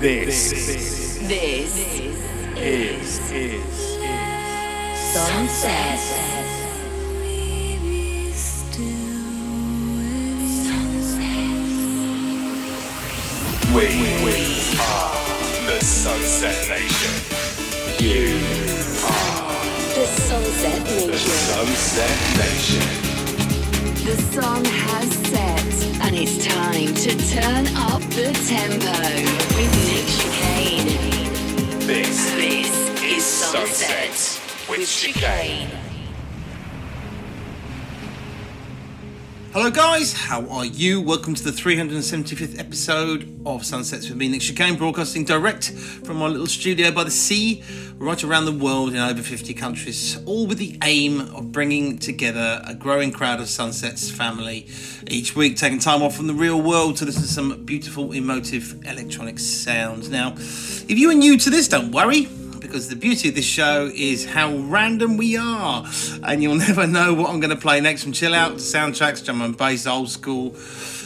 This This is is Sunset. we we are the Sunset Nation. You are The Sunset Nation. the Sunset Nation. The sun has set, and it's time to turn up the tempo with Nick Chicane. This This is Sunset Sunset with Chicane. Hello, guys. How are you? Welcome to the 375th episode of Sunsets with me, Nick Chicane, broadcasting direct from my little studio by the sea, right around the world in over 50 countries, all with the aim of bringing together a growing crowd of Sunsets family each week, taking time off from the real world to listen to some beautiful, emotive electronic sounds. Now, if you are new to this, don't worry because the beauty of this show is how random we are, and you'll never know what I'm going to play next from chill out to soundtracks, drum and bass, old school.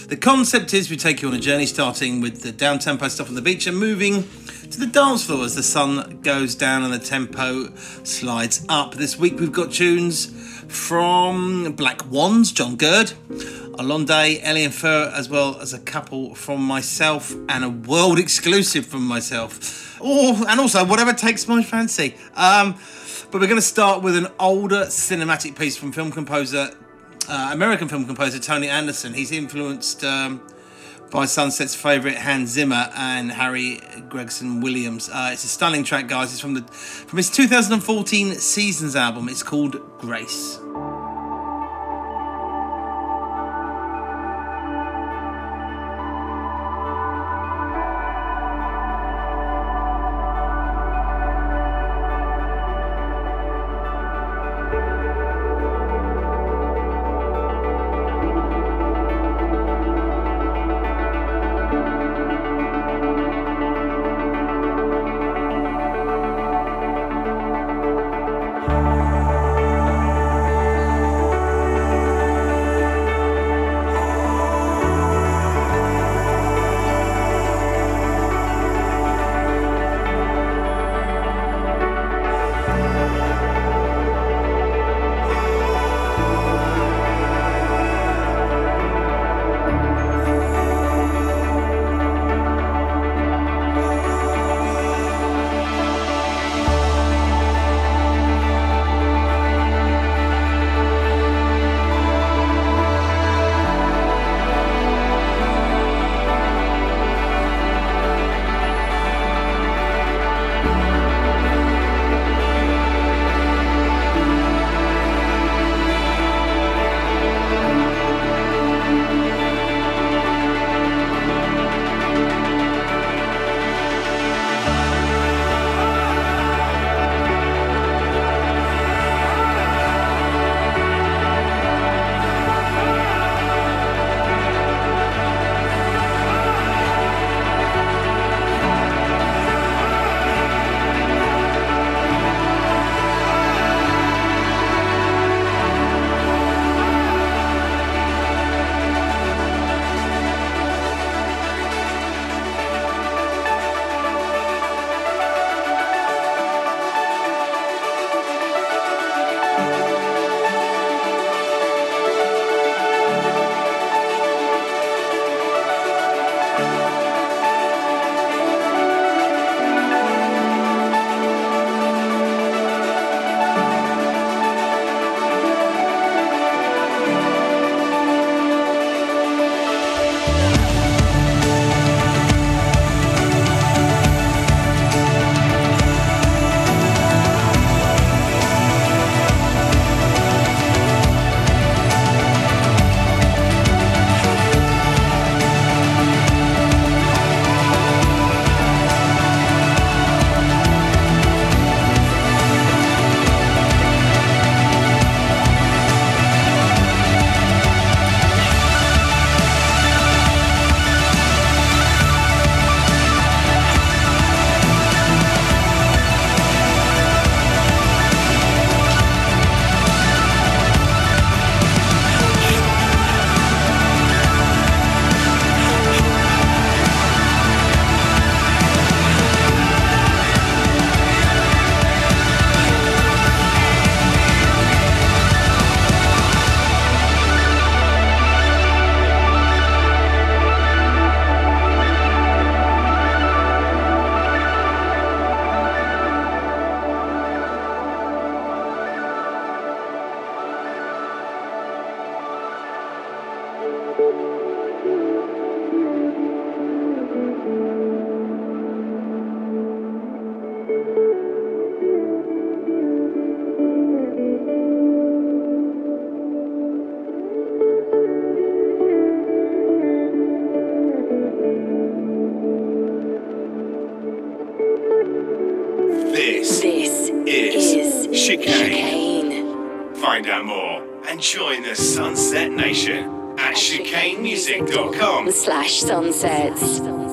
The concept is we take you on a journey starting with the down tempo stuff on the beach and moving to the dance floor as the sun goes down and the tempo slides up. This week we've got tunes from Black Wands, John Gurd, Alonde, Ellie Fur, as well as a couple from myself and a world exclusive from myself. Oh, and also whatever takes my fancy. Um, but we're going to start with an older cinematic piece from film composer, uh, American film composer Tony Anderson. He's influenced um, by Sunset's favourite Hans Zimmer and Harry Gregson Williams. Uh, it's a stunning track, guys. It's from the from his 2014 Seasons album. It's called Grace. Grace, chicanemusic.com. Slash sunsets.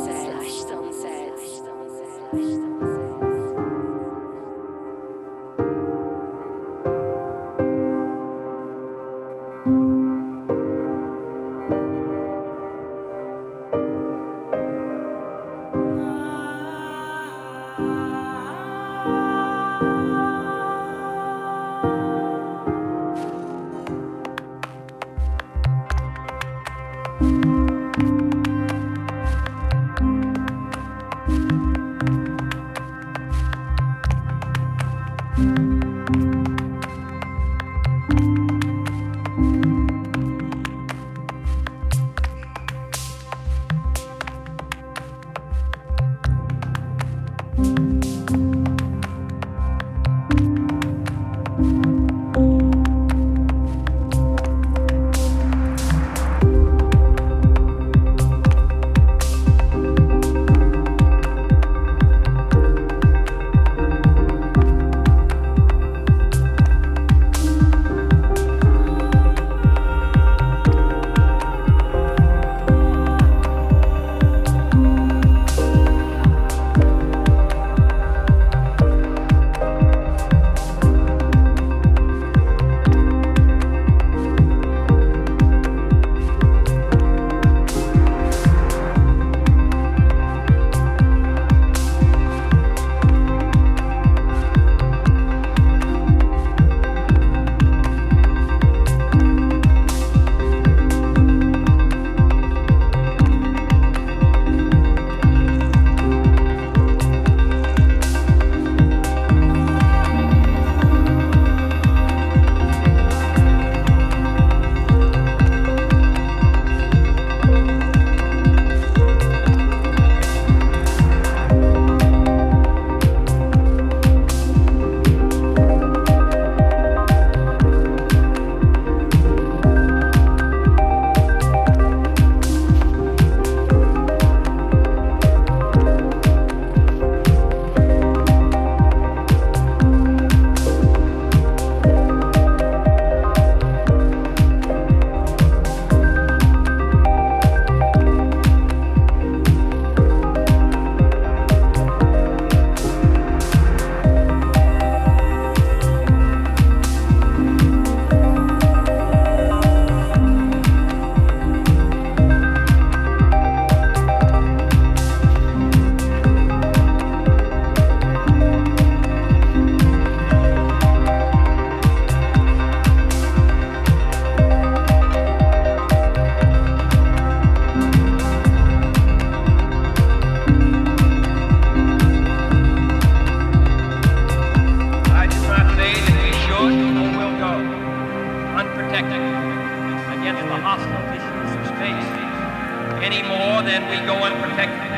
Than we go unprotected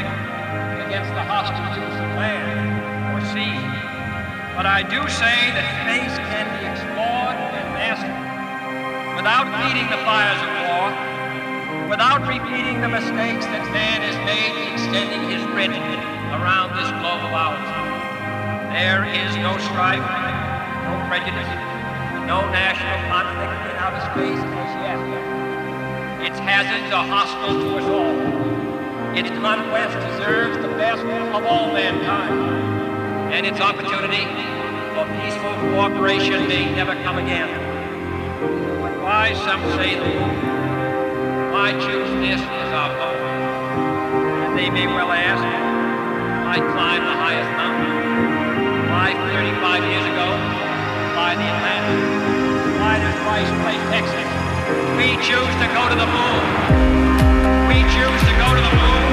against the hostile use of land or sea. But I do say that space can be explored and mastered without feeding the fires of war, without repeating the mistakes that man has made in extending his grid around this globe of ours. There is no strife, no prejudice, no national conflict in outer space as yet. Its hazards are hostile to us all. Its conquest deserves the best of all mankind. And its opportunity for peaceful cooperation may never come again. But why some say the moon? Why choose this as our goal? And they may well ask, why climb the highest mountain? Why 35 years ago, fly the Atlantic? Why does Rice play Texas? We choose to go to the moon. We choose to go to the moon.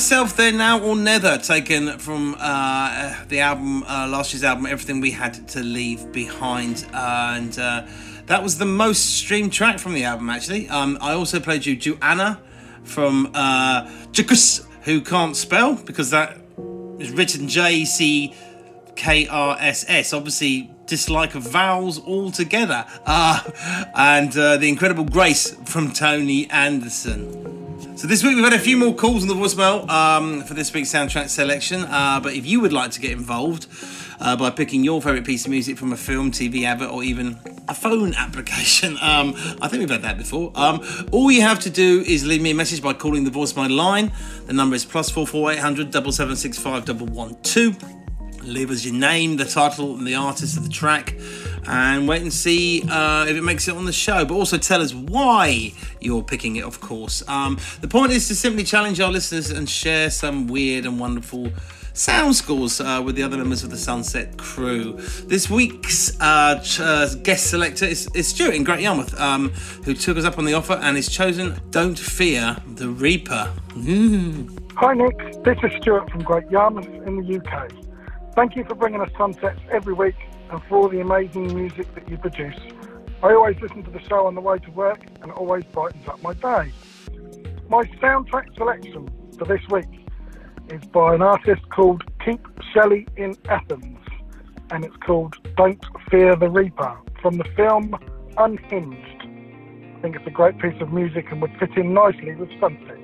myself, they're now or never taken from uh, the album, uh, last year's album, Everything We Had to Leave Behind. and uh, that was the most streamed track from the album, actually. Um, I also played you Joanna from uh, who can't spell because that is written J C K R S S. Obviously, dislike of vowels altogether. Uh, and uh, the incredible grace from Tony Anderson. So this week we've had a few more calls on the voicemail um, for this week's soundtrack selection. Uh, but if you would like to get involved uh, by picking your favourite piece of music from a film, TV advert, or even a phone application, um, I think we've had that before. Um, all you have to do is leave me a message by calling the voicemail line. The number is plus four four eight hundred double seven six five double one two. Leave us your name, the title, and the artist of the track, and wait and see uh, if it makes it on the show. But also tell us why you're picking it, of course. Um, the point is to simply challenge our listeners and share some weird and wonderful sound scores uh, with the other members of the Sunset crew. This week's uh, ch- uh, guest selector is, is Stuart in Great Yarmouth, um, who took us up on the offer and has chosen Don't Fear the Reaper. Hi Nick, this is Stuart from Great Yarmouth in the UK. Thank you for bringing us sunsets every week and for all the amazing music that you produce. I always listen to the show on the way to work and it always brightens up my day. My soundtrack selection for this week is by an artist called Keep Shelley in Athens and it's called Don't Fear the Reaper from the film Unhinged. I think it's a great piece of music and would fit in nicely with sunsets.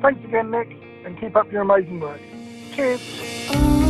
Thanks again, Nick, and keep up your amazing work. Cheers.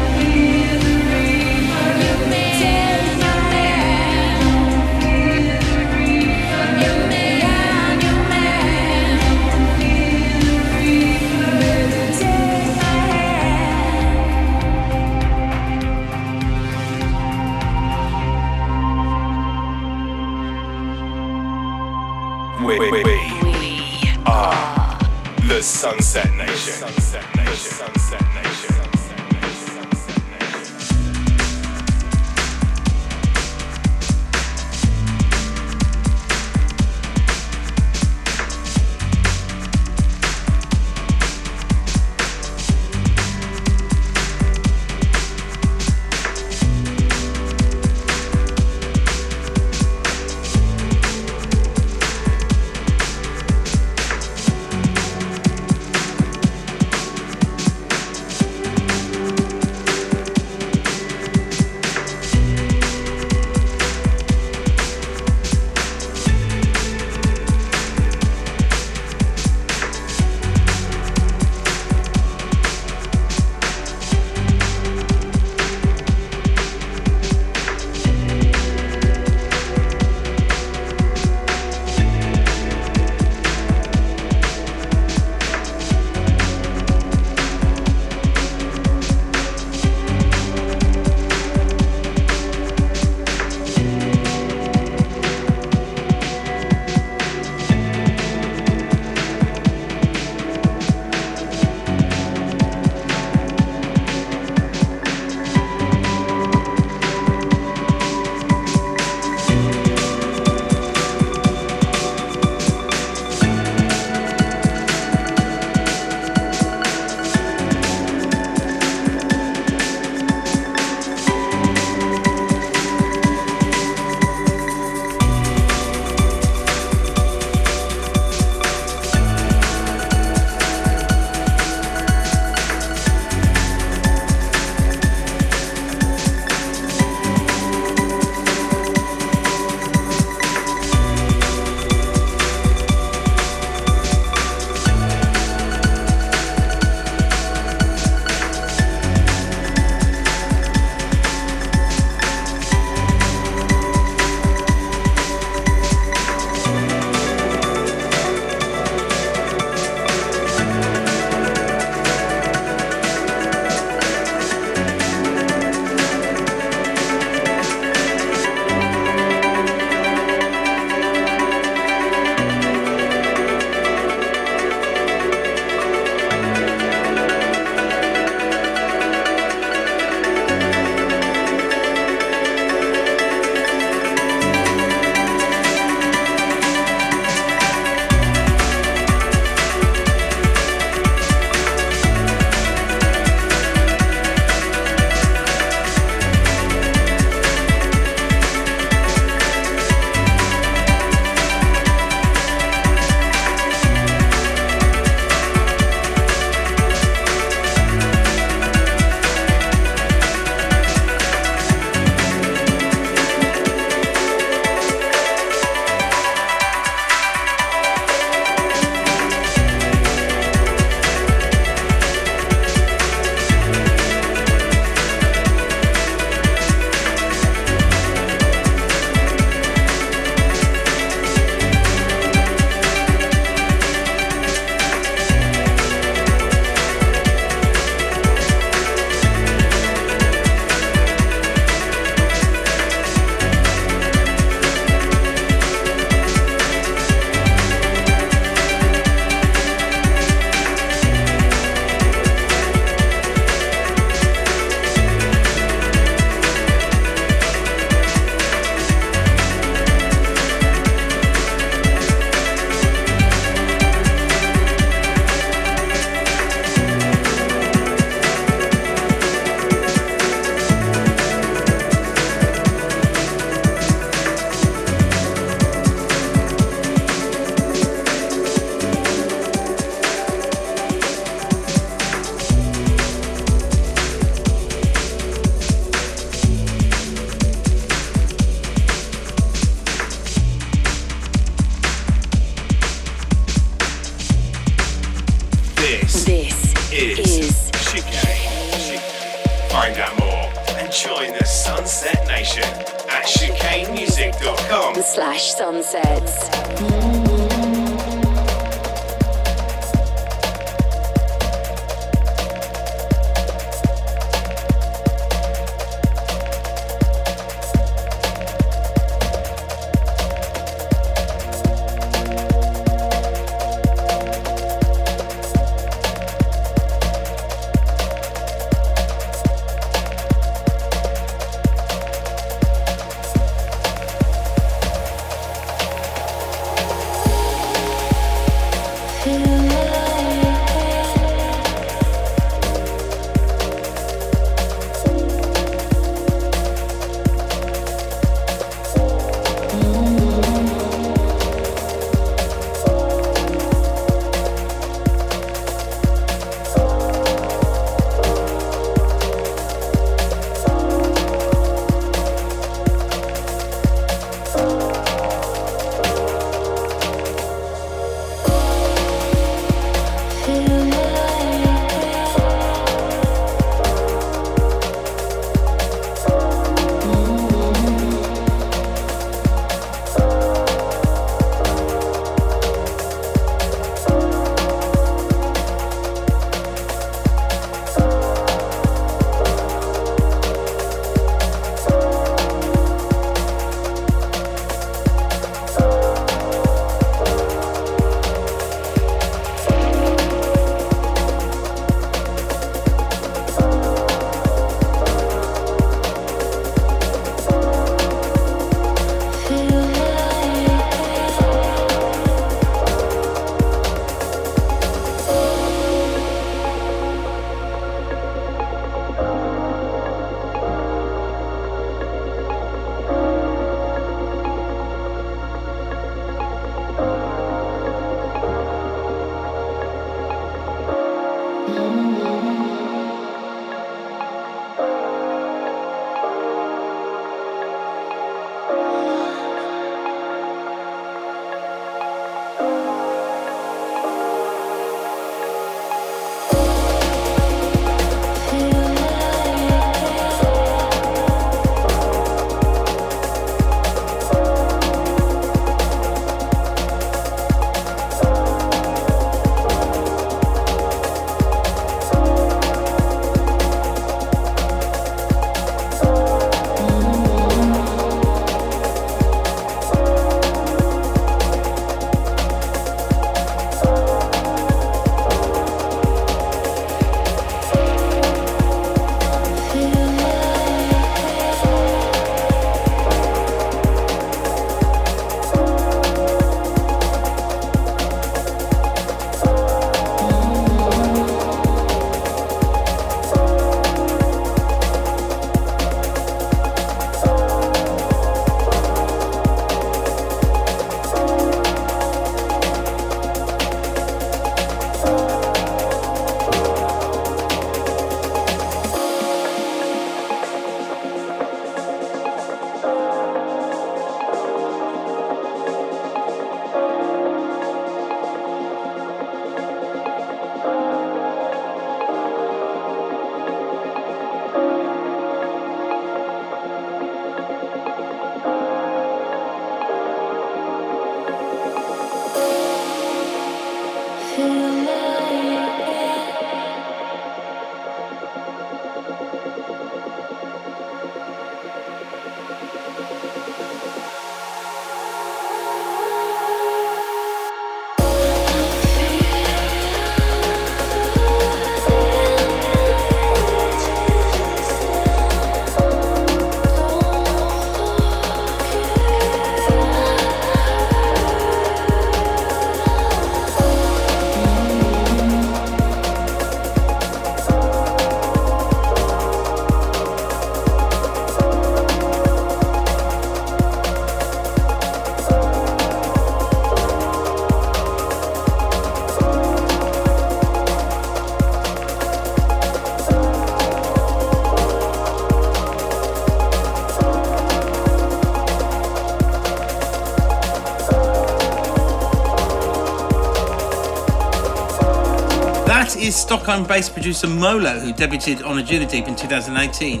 Stockholm based producer Molo, who debuted on Anjunadeep in 2018.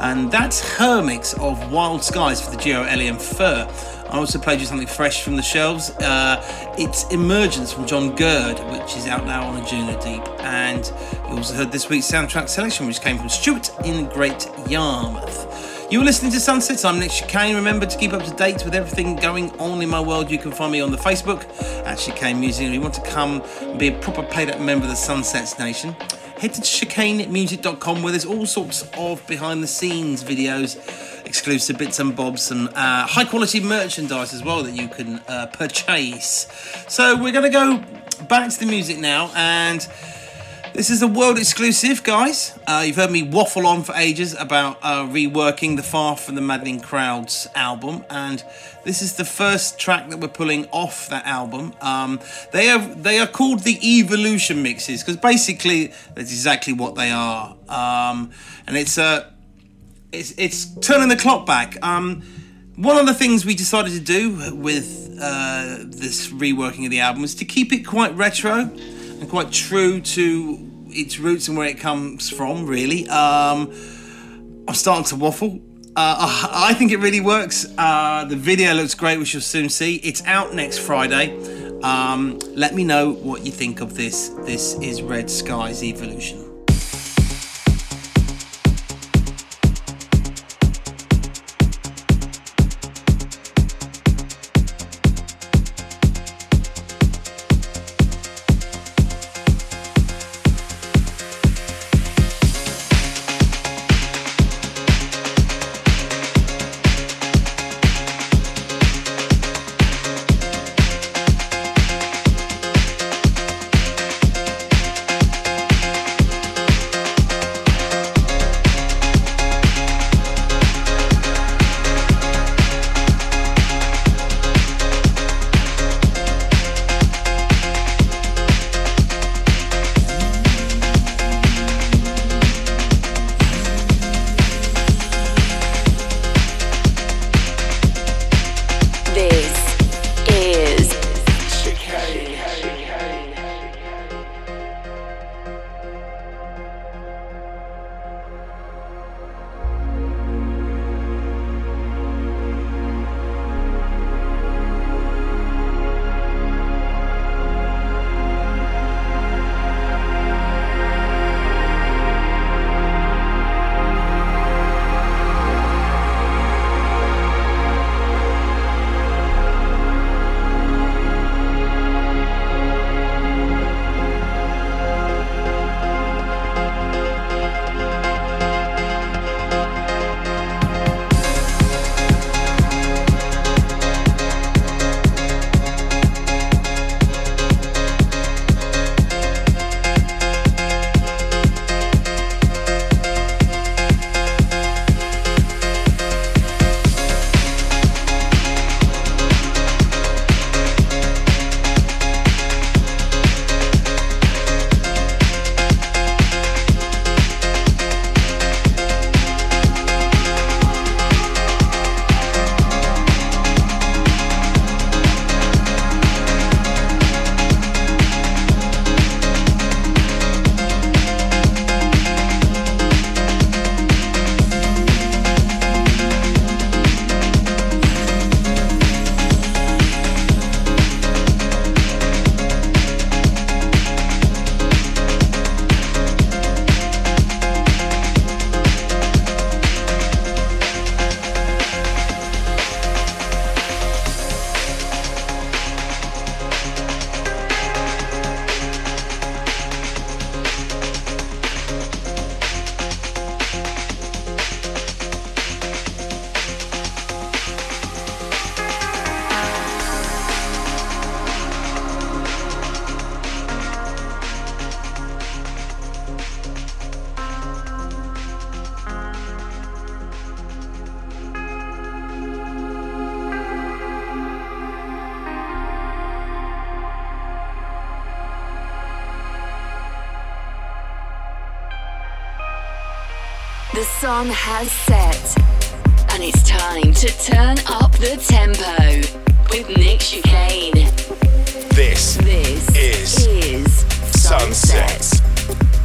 And that's her mix of Wild Skies for the Geo Ellie and Fur. I also played you something fresh from the shelves. Uh, it's Emergence from Jon Gurd, which is out now on Anjunadeep. And you also heard this week's soundtrack selection, which came from Stuart in Great Yarmouth. You were listening to Sunsets. I'm Nick Chicane. Remember to keep up to date with everything going on in my world. You can find me on the Facebook Chicane Music. If you want to come and be a proper paid up member of the Sunsets Nation, head to chicanemusic.com where there's all sorts of behind the scenes videos, exclusive bits and bobs, and uh, high quality merchandise as well that you can uh, purchase. So we're going to go back to the music now and. This is a world exclusive, guys. Uh, you've heard me waffle on for ages about uh, reworking the Far From the Maddening Crowds album, and this is the first track that we're pulling off that album. Um, they are they are called the Evolution mixes because basically that's exactly what they are, um, and it's uh, it's it's turning the clock back. Um, one of the things we decided to do with uh, this reworking of the album is to keep it quite retro and quite true to its roots and where it comes from, really. Um, I'm starting to waffle. Uh, I think it really works. Uh, the video looks great, which you'll soon see. It's out next Friday. Um, let me know what you think of this. This is Red Skies Evolution. The song has set, and it's time to turn up the tempo with Nick Chicane. This This is is Sunsets. On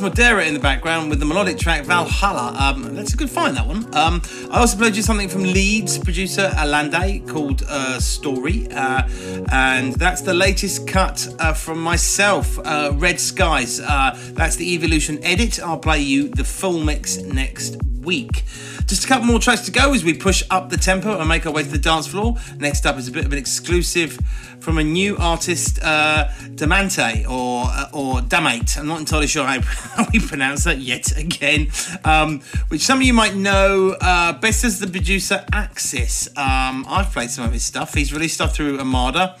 Modera in the background with the melodic track Valhalla. Um, that's a good find, that one. Um, I also played you something from Leeds producer Alande called uh, Story, uh, and that's the latest cut uh, from myself, uh, Red Skies. Uh, that's the Evolution edit. I'll play you the full mix next week. Just a couple more tracks to go as we push up the tempo and make our way to the dance floor. Next up is a bit of an exclusive from a new artist, uh, Damante or uh, or Damate. I'm not entirely sure how, we pronounce that yet again. Um, which some of you might know uh, best as the producer Axis. Um, I've played some of his stuff. He's released stuff through Armada.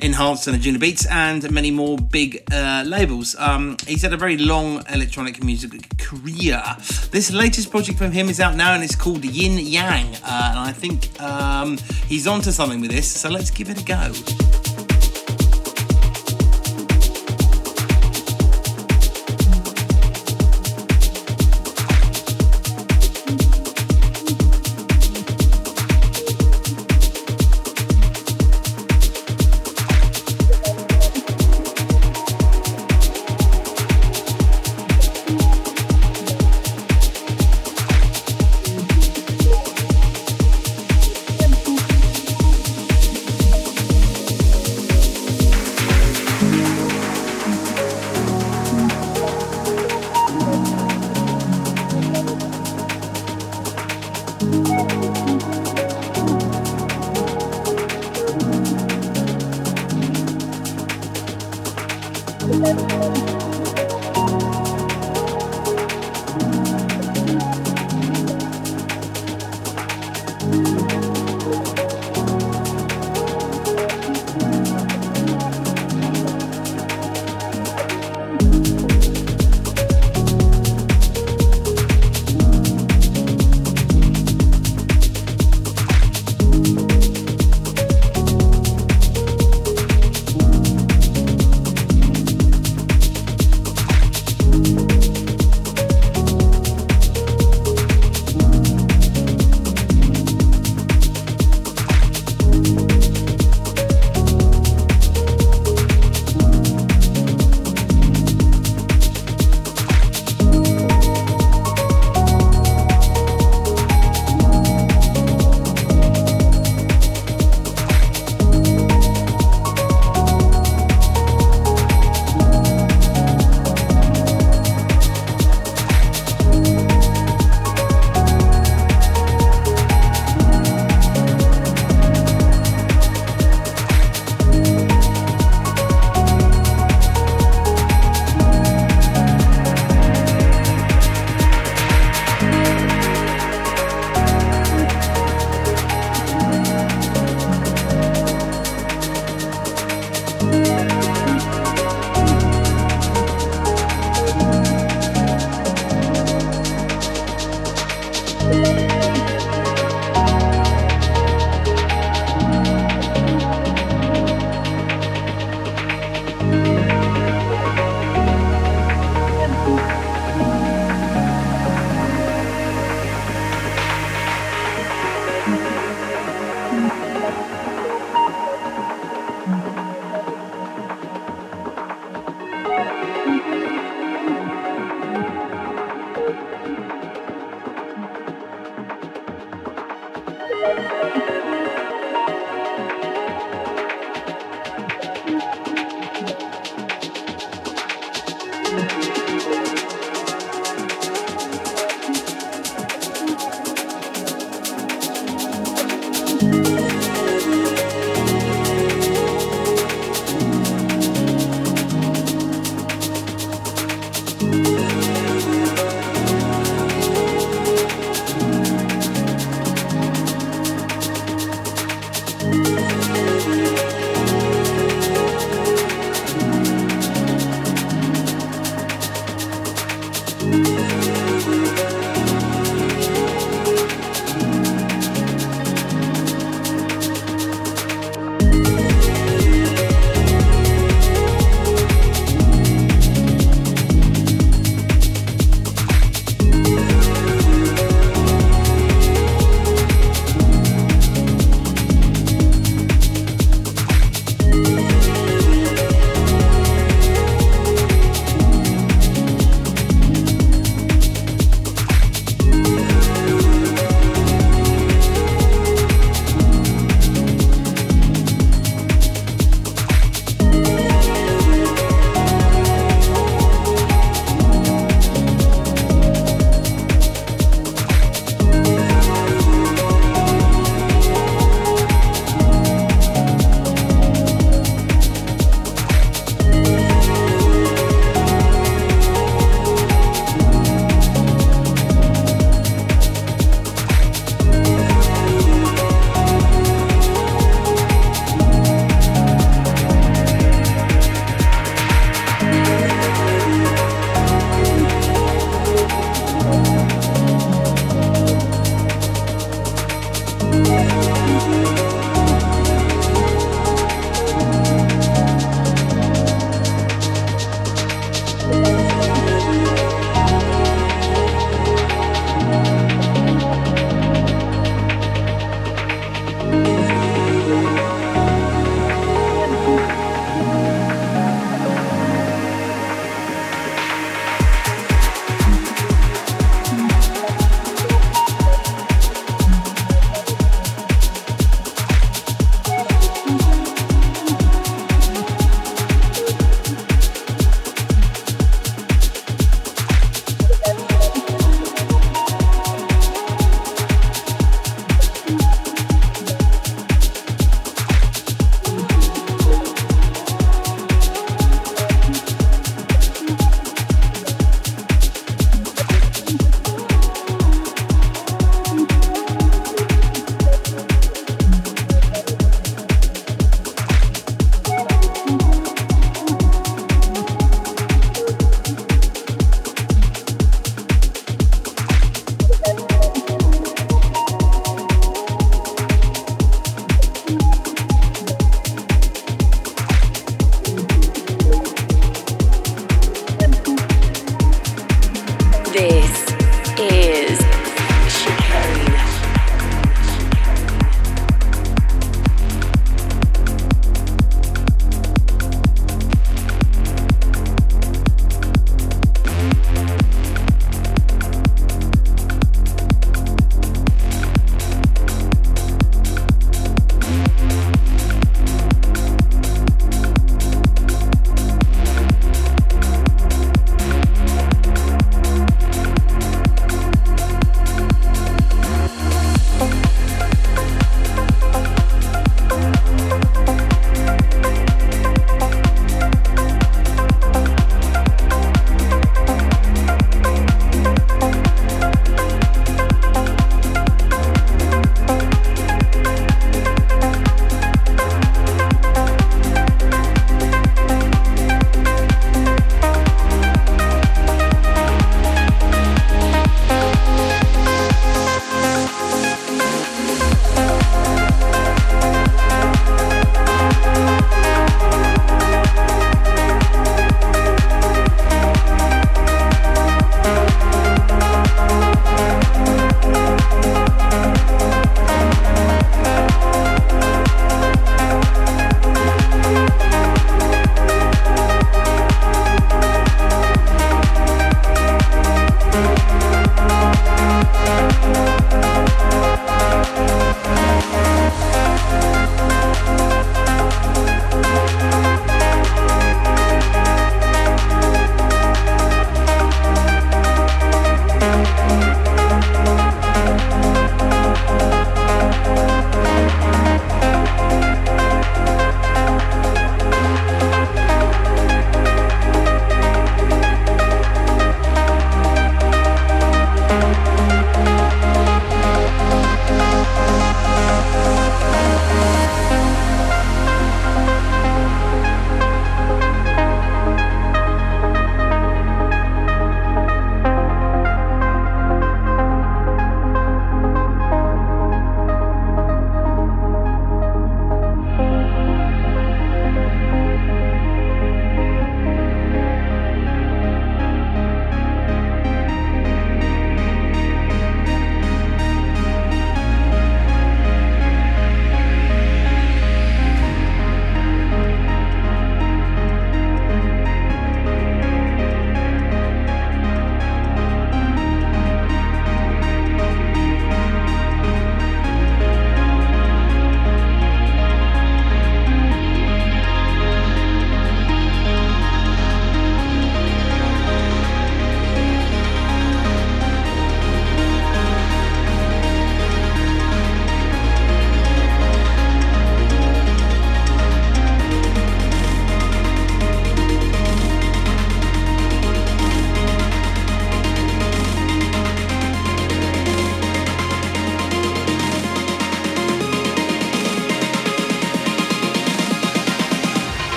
Enhanced and the Anjunabeats, and many more big uh, labels. Um, he's had a very long electronic music career. This latest project from him is out now and it's called Yin Yang. Uh, and I think um, he's onto something with this, so let's give it a go. Música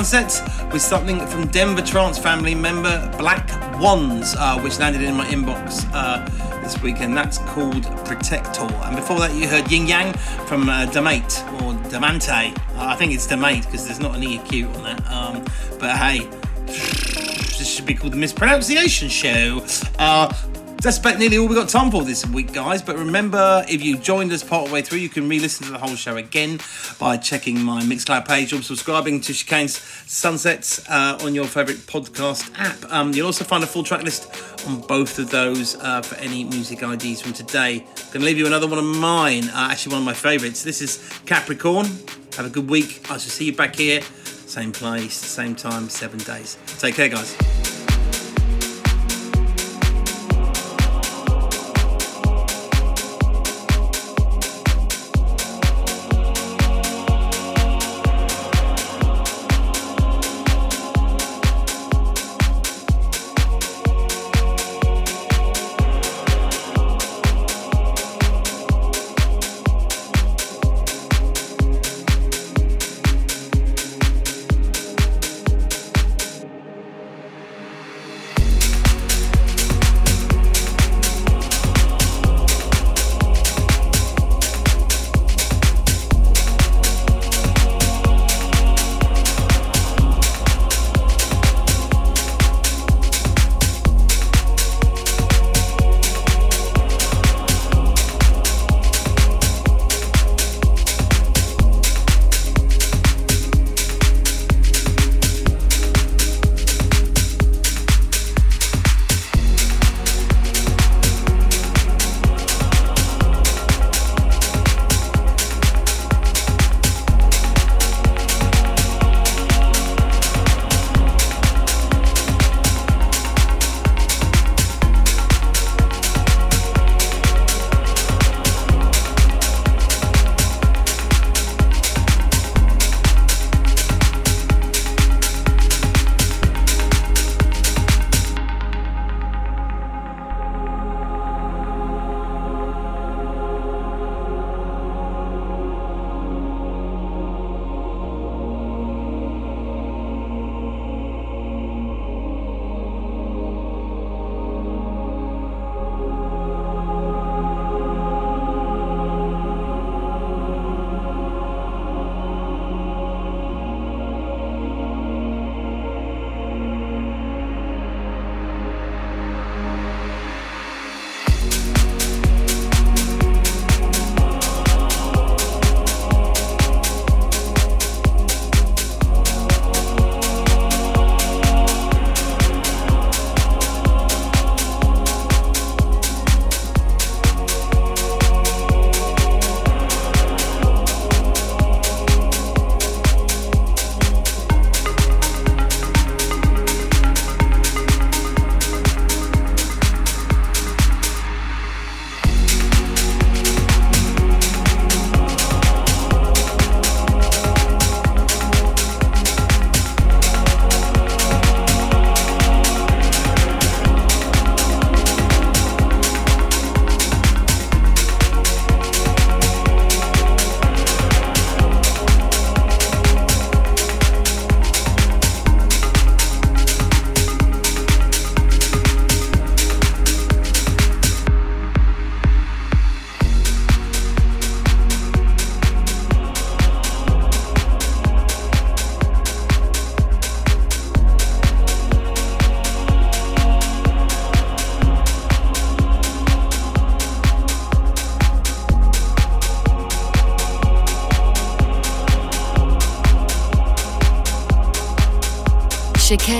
with something from Denver Trance family member Black Wands, uh, which landed in my inbox uh, this weekend. That's called Protector. And before that, you heard Yin Yang from uh, Damate or Damante. Uh, I think it's Damate because there's not an EQ on that. Um, but hey, this should be called the Mispronunciation Show. Uh, that's about nearly all we got time for this week, guys. But remember, if you joined us part way through, you can re-listen to the whole show again by checking my Mixcloud page or subscribing to Chicane's Sunsets uh, on your favourite podcast app. Um, you'll also find a full track list on both of those uh, for any music IDs from today. Going to leave you another one of mine, uh, actually one of my favourites. This is Capricorn. Have a good week. I shall see you back here, same place, same time, seven days. Take care, guys.